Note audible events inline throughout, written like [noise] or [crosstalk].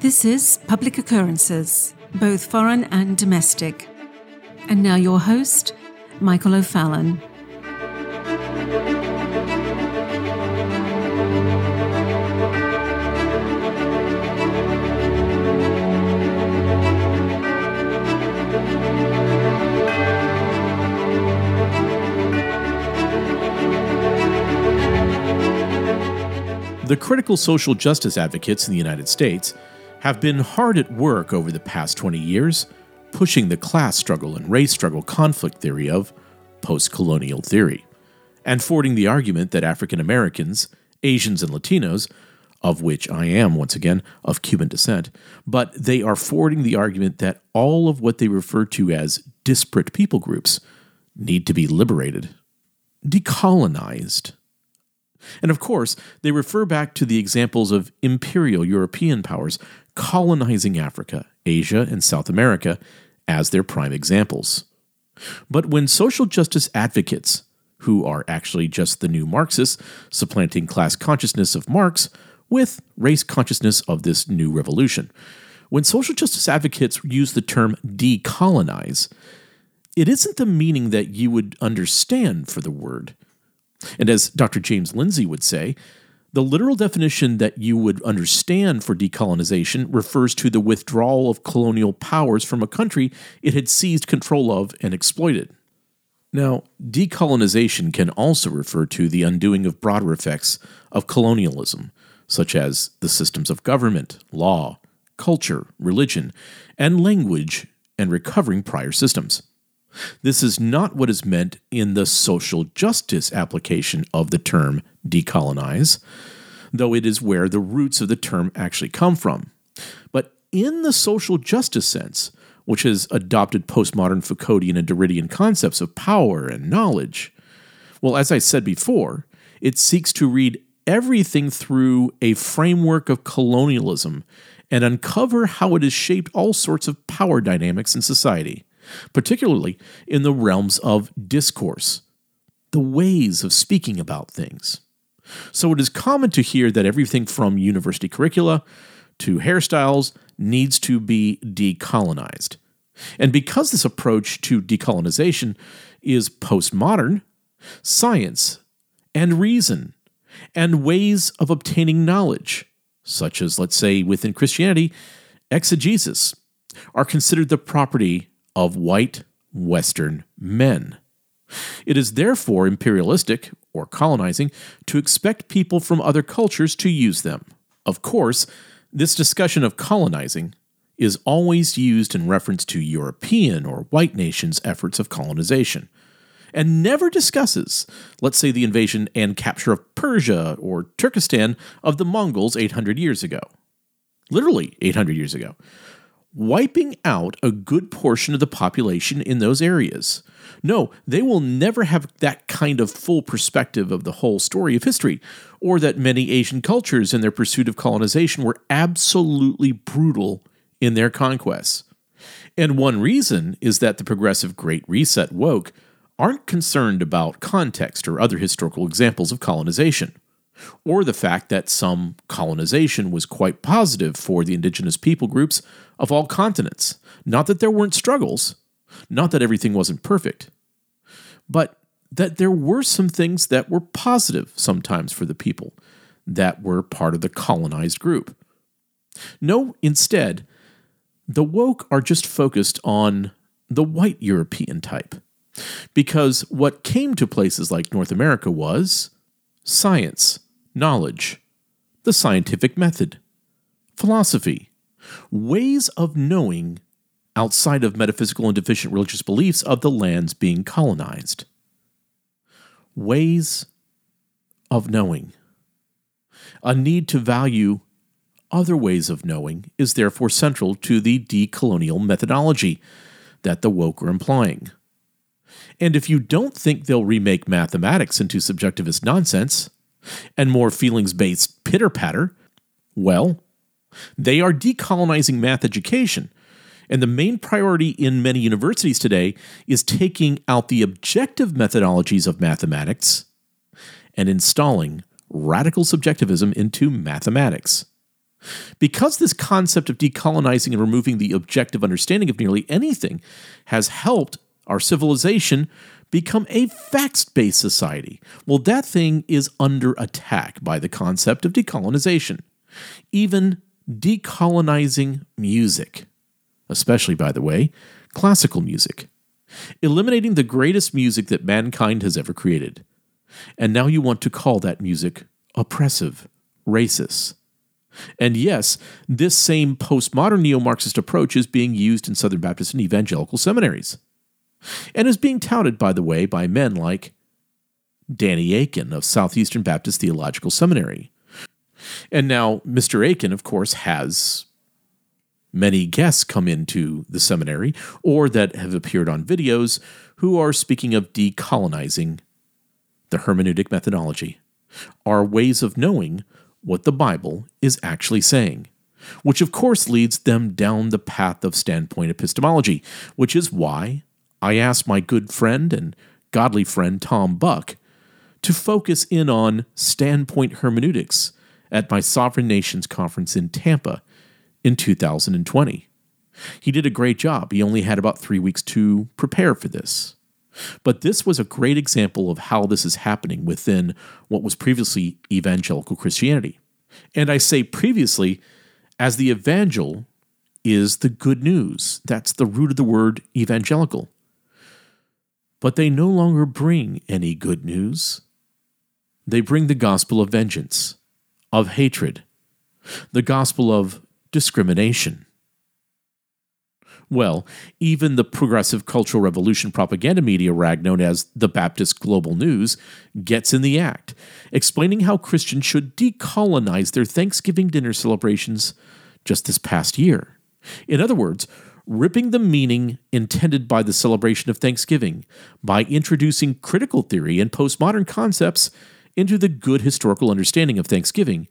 This is Public Occurrences, both foreign and domestic. And now your host, Michael O'Fallon. The critical social justice advocates in the United States have been hard at work over the past 20 years, pushing the class struggle and race struggle conflict theory of post colonial theory, and forwarding the argument that African Americans, Asians, and Latinos, of which I am once again of Cuban descent, but they are forwarding the argument that all of what they refer to as disparate people groups need to be liberated, decolonized and of course, they refer back to the examples of imperial European powers colonizing Africa, Asia, and South America as their prime examples. But when social justice advocates, who are actually just the new Marxists, supplanting class consciousness of Marx with race consciousness of this new revolution, when social justice advocates use the term decolonize, it isn't the meaning that you would understand for the word. And as Dr. James Lindsay would say, the literal definition that you would understand for decolonization refers to the withdrawal of colonial powers from a country it had seized control of and exploited. Now, decolonization can also refer to the undoing of broader effects of colonialism, such as the systems of government, law, culture, religion, and language, and recovering prior systems. This is not what is meant in the social justice application of the term decolonize, though it is where the roots of the term actually come from. But in the social justice sense, which has adopted postmodern Foucauldian and Derridean concepts of power and knowledge, well, as I said before, it seeks to read everything through a framework of colonialism and uncover how it has shaped all sorts of power dynamics in society particularly in the realms of discourse, the ways of speaking about things. So it is common to hear that everything from university curricula to hairstyles needs to be decolonized. And because this approach to decolonization is postmodern, science and reason and ways of obtaining knowledge, such as, let's say, within Christianity, exegesis, are considered the property of white Western men. It is therefore imperialistic, or colonizing, to expect people from other cultures to use them. Of course, this discussion of colonizing is always used in reference to European or white nations' efforts of colonization, and never discusses, let's say, the invasion and capture of Persia or Turkestan of the Mongols 800 years ago. Literally 800 years ago wiping out a good portion of the population in those areas. No, they will never have that kind of full perspective of the whole story of history, or that many Asian cultures in their pursuit of colonization were absolutely brutal in their conquests. And one reason is that the progressive Great Reset woke aren't concerned about context or other historical examples of colonization or the fact that some colonization was quite positive for the indigenous people groups of all continents. Not that there weren't struggles, not that everything wasn't perfect, but that there were some things that were positive sometimes for the people that were part of the colonized group. No, instead, the woke are just focused on the white European type. Because what came to places like North America was science, knowledge, the scientific method, philosophy, ways of knowing outside of metaphysical and deficient religious beliefs of the lands being colonized. Ways of knowing. A need to value other ways of knowing is therefore central to the decolonial methodology that the woke are implying. And if you don't think they'll remake mathematics into subjectivist nonsense, and more feelings based pitter patter, well, they are decolonizing math education. And the main priority in many universities today is taking out the objective methodologies of mathematics and installing radical subjectivism into mathematics. Because this concept of decolonizing and removing the objective understanding of nearly anything has helped our civilization become a facts based society, well, that thing is under attack by the concept of decolonization. Even decolonizing music, especially, by the way, classical music, eliminating the greatest music that mankind has ever created. And now you want to call that music oppressive, racist. And yes, this same postmodern neo Marxist approach is being used in Southern Baptist and evangelical seminaries. And is being touted, by the way, by men like Danny Akin of Southeastern Baptist Theological Seminary. And now, Mr. Akin, of course, has many guests come into the seminary or that have appeared on videos who are speaking of decolonizing the hermeneutic methodology, our ways of knowing what the Bible is actually saying, which of course leads them down the path of standpoint epistemology, which is why I asked my good friend and godly friend Tom Buck to focus in on standpoint hermeneutics at my Sovereign Nations conference in Tampa in 2020. He did a great job. He only had about three weeks to prepare for this. But this was a great example of how this is happening within what was previously evangelical Christianity. And I say previously, as the evangel is the good news. That's the root of the word evangelical. But they no longer bring any good news. They bring the gospel of vengeance, of hatred, the gospel of discrimination. Well, even the progressive cultural revolution propaganda media rag known as the Baptist Global News gets in the act, explaining how Christians should decolonize their Thanksgiving dinner celebrations just this past year. In other words, ripping the meaning intended by the celebration of Thanksgiving by introducing critical theory and postmodern concepts into the good historical understanding of Thanksgiving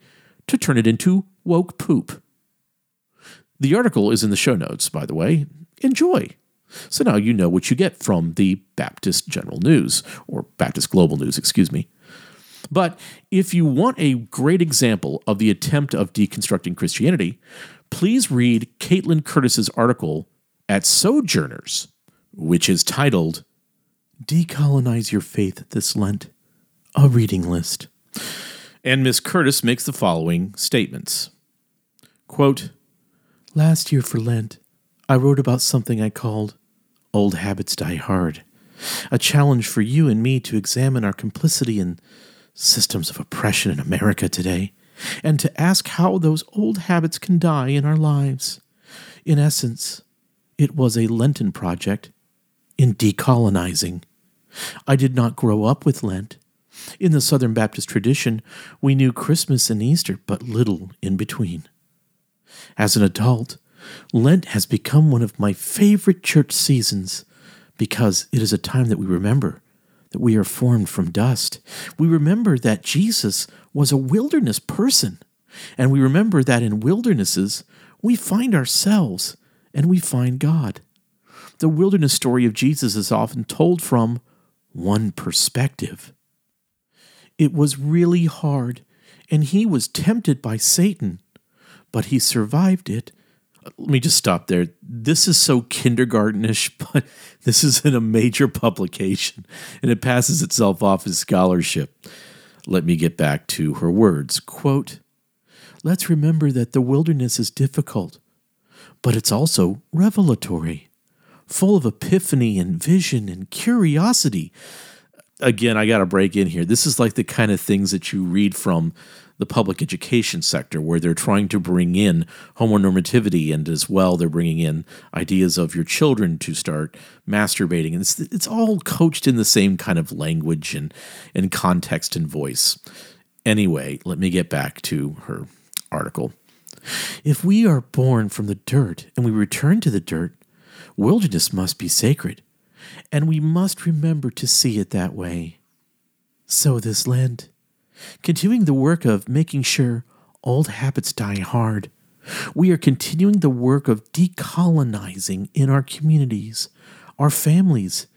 to turn it into woke poop. The article is in the show notes, by the way. Enjoy. So now you know what you get from the Baptist General News, or Baptist Global News, excuse me. But if you want a great example of the attempt of deconstructing Christianity, please read Caitlin Curtis's article at Sojourners, which is titled Decolonize Your Faith This Lent, a reading list. And Miss Curtis makes the following statements. Quote, Last year for Lent, I wrote about something I called Old Habits Die Hard, a challenge for you and me to examine our complicity in systems of oppression in America today, and to ask how those old habits can die in our lives. In essence, it was a Lenten project in decolonizing. I did not grow up with Lent. In the Southern Baptist tradition, we knew Christmas and Easter, but little in between. As an adult, Lent has become one of my favorite church seasons because it is a time that we remember that we are formed from dust. We remember that Jesus was a wilderness person, and we remember that in wildernesses we find ourselves and we find God. The wilderness story of Jesus is often told from one perspective. It was really hard, and he was tempted by Satan but he survived it. Let me just stop there. This is so kindergartenish, [laughs] but this is in a major publication and it passes itself off as scholarship. Let me get back to her words. Quote, Let's remember that the wilderness is difficult, but it's also revelatory, full of epiphany and vision and curiosity. Again, I got to break in here. This is like the kind of things that you read from the public education sector, where they're trying to bring in homonormativity, and as well, they're bringing in ideas of your children to start masturbating, and it's it's all coached in the same kind of language and and context and voice. Anyway, let me get back to her article. If we are born from the dirt and we return to the dirt, wilderness must be sacred, and we must remember to see it that way. So this Lent, continuing the work of making sure old habits die hard. We are continuing the work of decolonizing in our communities, our families,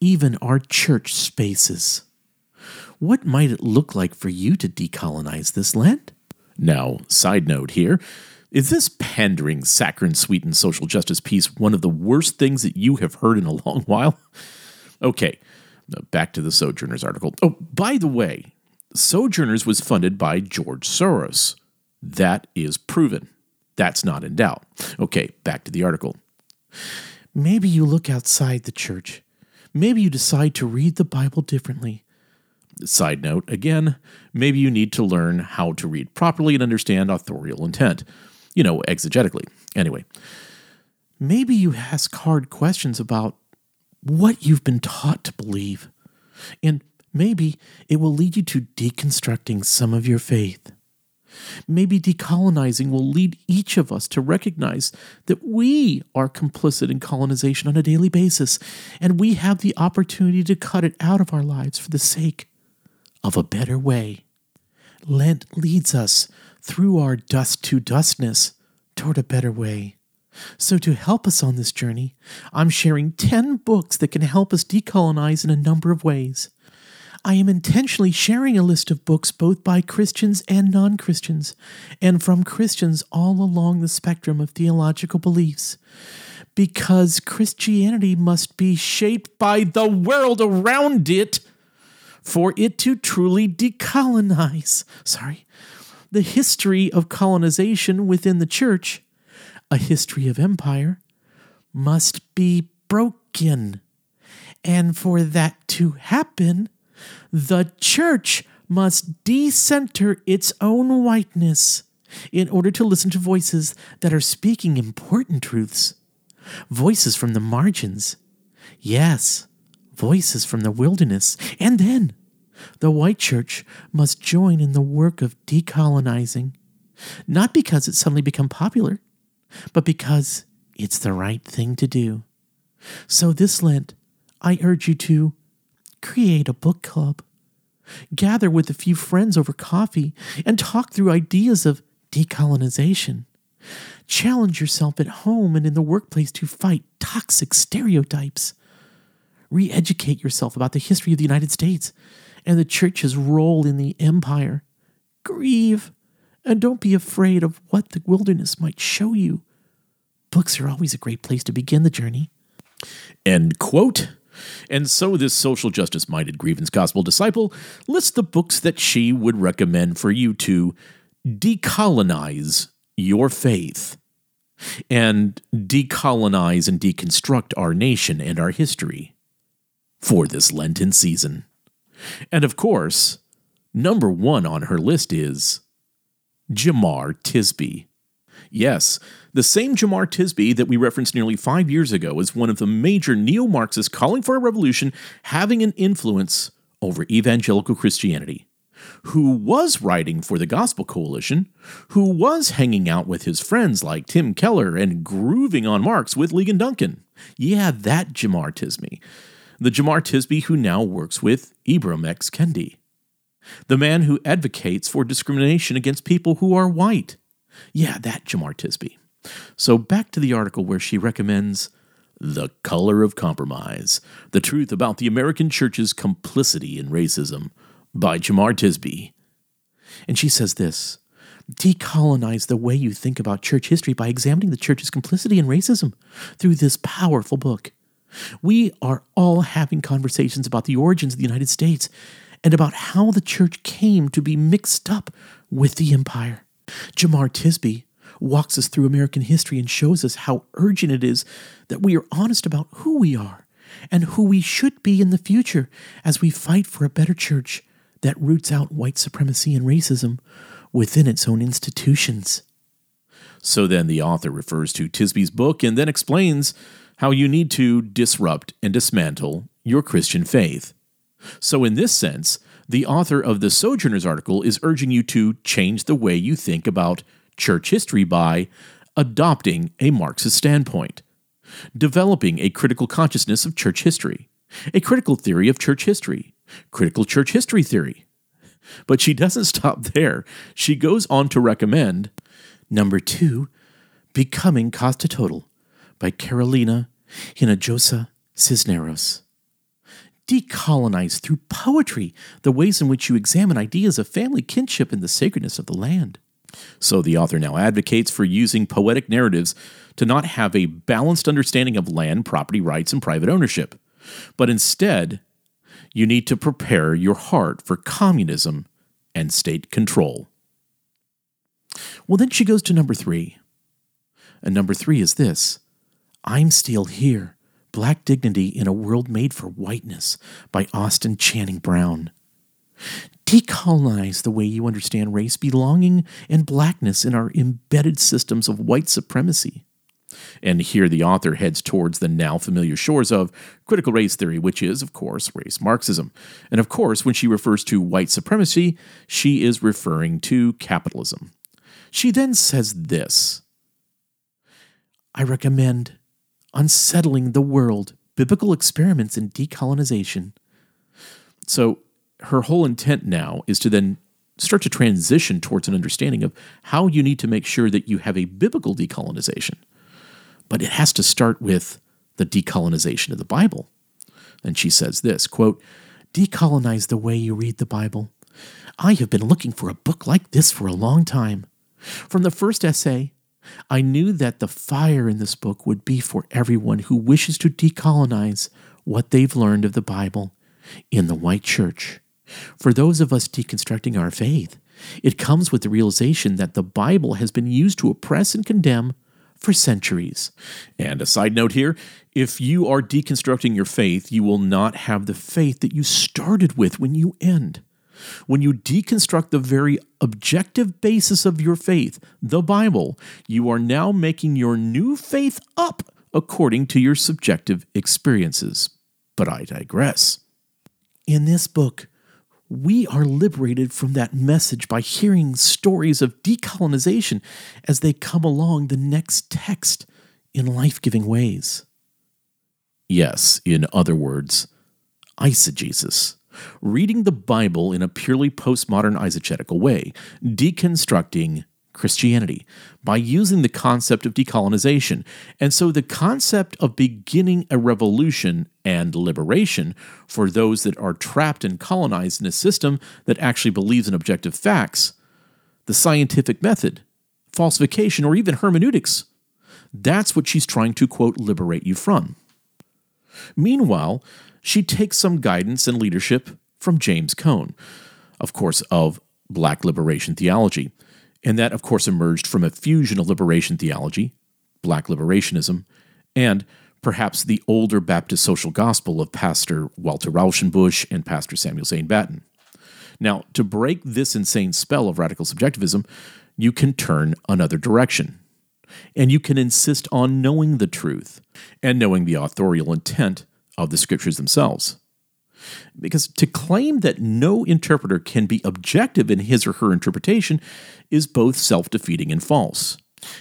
even our church spaces. What might it look like for you to decolonize this land? Now, side note here is this pandering, saccharine sweetened social justice piece one of the worst things that you have heard in a [laughs] long while? Okay, back to the Sojourners article. Oh, by the way, Sojourners was funded by George Soros. That is proven. That's not in doubt. Okay, back to the article. Maybe you look outside the church. Maybe you decide to read the Bible differently. Side note again, maybe you need to learn how to read properly and understand authorial intent. You know, exegetically. Anyway, maybe you ask hard questions about what you've been taught to believe. And maybe it will lead you to deconstructing some of your faith. Maybe decolonizing will lead each of us to recognize that we are complicit in colonization on a daily basis, and we have the opportunity to cut it out of our lives for the sake of a better way. Lent leads us through our dust to dustness toward a better way. So, to help us on this journey, I'm sharing 10 books that can help us decolonize in a number of ways. I am intentionally sharing a list of books both by Christians and non Christians, and from Christians all along the spectrum of theological beliefs. Because Christianity must be shaped by the world around it for it to truly decolonize. Sorry. The history of colonization within the church, a history of empire, must be broken. And for that to happen, the church must decenter its own whiteness in order to listen to voices that are speaking important truths. Voices from the margins. Yes, voices from the wilderness. And then the white church must join in the work of decolonizing, not because it's suddenly become popular, but because it's the right thing to do. So this Lent, I urge you to create a book club. Gather with a few friends over coffee and talk through ideas of decolonization. Challenge yourself at home and in the workplace to fight toxic stereotypes. Re educate yourself about the history of the United States and the church's role in the empire. Grieve and don't be afraid of what the wilderness might show you. Books are always a great place to begin the journey. End quote. And so, this social justice minded grievance gospel disciple lists the books that she would recommend for you to decolonize your faith and decolonize and deconstruct our nation and our history for this Lenten season. And of course, number one on her list is Jemar Tisby. Yes, the same Jemar Tisby that we referenced nearly five years ago as one of the major neo Marxists calling for a revolution having an influence over evangelical Christianity, who was writing for the Gospel Coalition, who was hanging out with his friends like Tim Keller and grooving on Marx with Ligon Duncan. Yeah, that Jemar Tisby. The Jemar Tisby who now works with Ibram X. Kendi. The man who advocates for discrimination against people who are white. Yeah, that Jemar Tisby. So back to the article where she recommends The Color of Compromise The Truth About the American Church's Complicity in Racism by Jemar Tisby. And she says this Decolonize the way you think about church history by examining the church's complicity in racism through this powerful book. We are all having conversations about the origins of the United States and about how the church came to be mixed up with the empire. Jemar Tisby walks us through American history and shows us how urgent it is that we are honest about who we are and who we should be in the future as we fight for a better church that roots out white supremacy and racism within its own institutions. So then the author refers to Tisby's book and then explains how you need to disrupt and dismantle your Christian faith. So, in this sense, the author of the Sojourners article is urging you to change the way you think about church history by adopting a Marxist standpoint, developing a critical consciousness of church history, a critical theory of church history, critical church history theory. But she doesn't stop there. She goes on to recommend number two, Becoming Costa Total by Carolina Hinojosa Cisneros. Decolonize through poetry the ways in which you examine ideas of family kinship and the sacredness of the land. So the author now advocates for using poetic narratives to not have a balanced understanding of land, property rights, and private ownership, but instead, you need to prepare your heart for communism and state control. Well, then she goes to number three. And number three is this I'm Still Here Black Dignity in a World Made for Whiteness by Austin Channing Brown. Decolonize the way you understand race, belonging, and blackness in our embedded systems of white supremacy. And here the author heads towards the now familiar shores of critical race theory, which is, of course, race Marxism. And of course, when she refers to white supremacy, she is referring to capitalism. She then says this I recommend Unsettling the Word Biblical Experiments in Decolonization. So, her whole intent now is to then start to transition towards an understanding of how you need to make sure that you have a biblical decolonization. But it has to start with the decolonization of the Bible. And she says this quote, Decolonize the way you read the Bible. I have been looking for a book like this for a long time. From the first essay, I knew that the fire in this book would be for everyone who wishes to decolonize what they've learned of the Bible in the white church. For those of us deconstructing our faith, it comes with the realization that the Bible has been used to oppress and condemn for centuries. And a side note here if you are deconstructing your faith, you will not have the faith that you started with when you end. When you deconstruct the very objective basis of your faith, the Bible, you are now making your new faith up according to your subjective experiences. But I digress. In this book, we are liberated from that message by hearing stories of decolonization as they come along the next text in life giving ways. Yes, in other words, eisegesis reading the Bible in a purely postmodern eisegetical way, deconstructing Christianity by using the concept of decolonization. And so the concept of beginning a revolution and liberation for those that are trapped and colonized in a system that actually believes in objective facts, the scientific method, falsification, or even hermeneutics. That's what she's trying to, quote, liberate you from. Meanwhile, she takes some guidance and leadership from James Cone, of course, of Black liberation theology. And that, of course, emerged from a fusion of liberation theology, Black liberationism, and perhaps the older Baptist social gospel of Pastor Walter Rauschenbusch and Pastor Samuel Zane Batten. Now, to break this insane spell of radical subjectivism, you can turn another direction. And you can insist on knowing the truth and knowing the authorial intent of the scriptures themselves. Because to claim that no interpreter can be objective in his or her interpretation is both self defeating and false.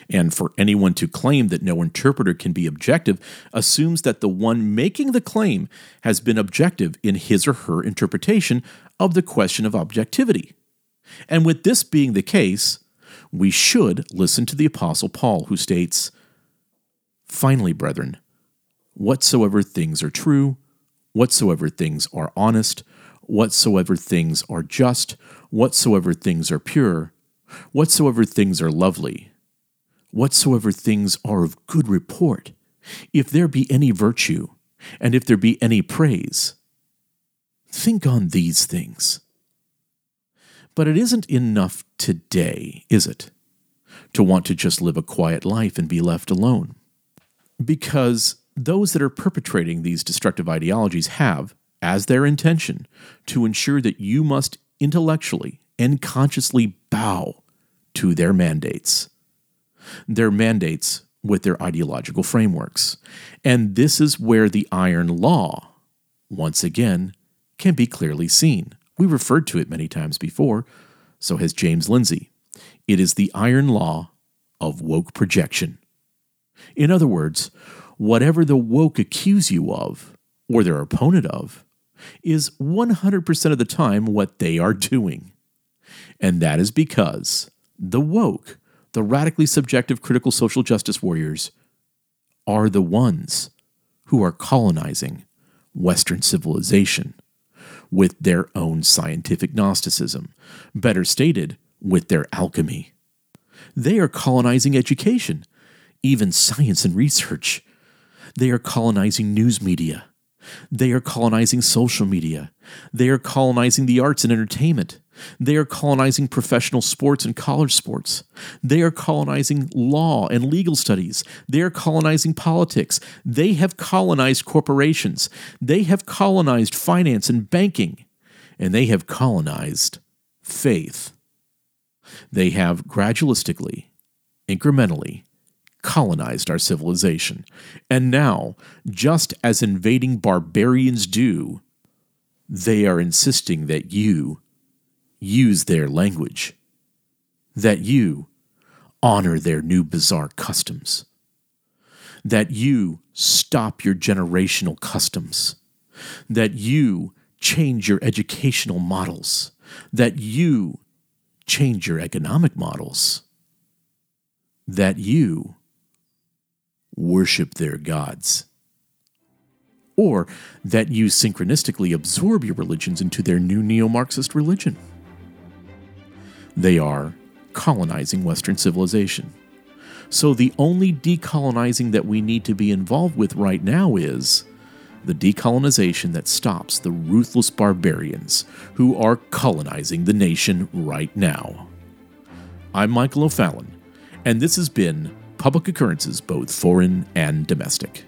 And for anyone to claim that no interpreter can be objective assumes that the one making the claim has been objective in his or her interpretation of the question of objectivity. And with this being the case, we should listen to the Apostle Paul, who states, Finally, brethren, whatsoever things are true, whatsoever things are honest, whatsoever things are just, whatsoever things are pure, whatsoever things are lovely, whatsoever things are of good report, if there be any virtue, and if there be any praise, think on these things. But it isn't enough today, is it, to want to just live a quiet life and be left alone? Because those that are perpetrating these destructive ideologies have, as their intention, to ensure that you must intellectually and consciously bow to their mandates. Their mandates with their ideological frameworks. And this is where the iron law, once again, can be clearly seen. We referred to it many times before, so has James Lindsay. It is the iron law of woke projection. In other words, whatever the woke accuse you of, or their opponent of, is 100% of the time what they are doing. And that is because the woke, the radically subjective critical social justice warriors, are the ones who are colonizing Western civilization with their own scientific Gnosticism, better stated, with their alchemy. They are colonizing education, even science and research. They are colonizing news media. They are colonizing social media. They are colonizing the arts and entertainment. They are colonizing professional sports and college sports. They are colonizing law and legal studies. They are colonizing politics. They have colonized corporations. They have colonized finance and banking. And they have colonized faith. They have gradualistically, incrementally, colonized our civilization. And now, just as invading barbarians do, they are insisting that you use their language, that you honor their new bizarre customs, that you stop your generational customs, that you change your educational models, that you change your economic models, that you worship their gods, or that you synchronistically absorb your religions into their new neo Marxist religion. They are colonizing Western civilization. So the only decolonizing that we need to be involved with right now is the decolonization that stops the ruthless barbarians who are colonizing the nation right now. I'm Michael O'Fallon, and this has been public occurrences, both foreign and domestic.